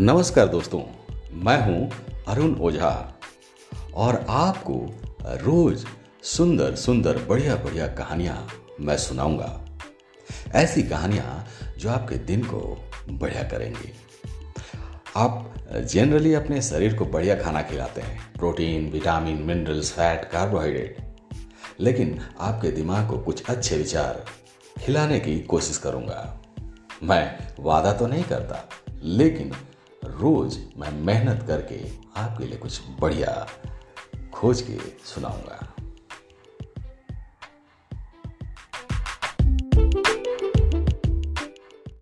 नमस्कार दोस्तों, मैं हूँ अरुण ओझा और आपको रोज सुंदर सुंदर बढ़िया बढ़िया कहानियाँ मैं सुनाऊँगा। ऐसी कहानियाँ जो आपके दिन को बढ़िया करेंगी। आप जनरली अपने शरीर को बढ़िया खाना खिलाते हैं protein vitamin minerals fat carbohydrate लेकिन आपके दिमाग को कुछ अच्छे विचार खिलाने की कोशिश करूँगा। मैं वादा तो नहीं करता, लेकिन रोज मैं मेहनत करके आपके लिए कुछ बढ़िया खोज के सुनाऊँगा।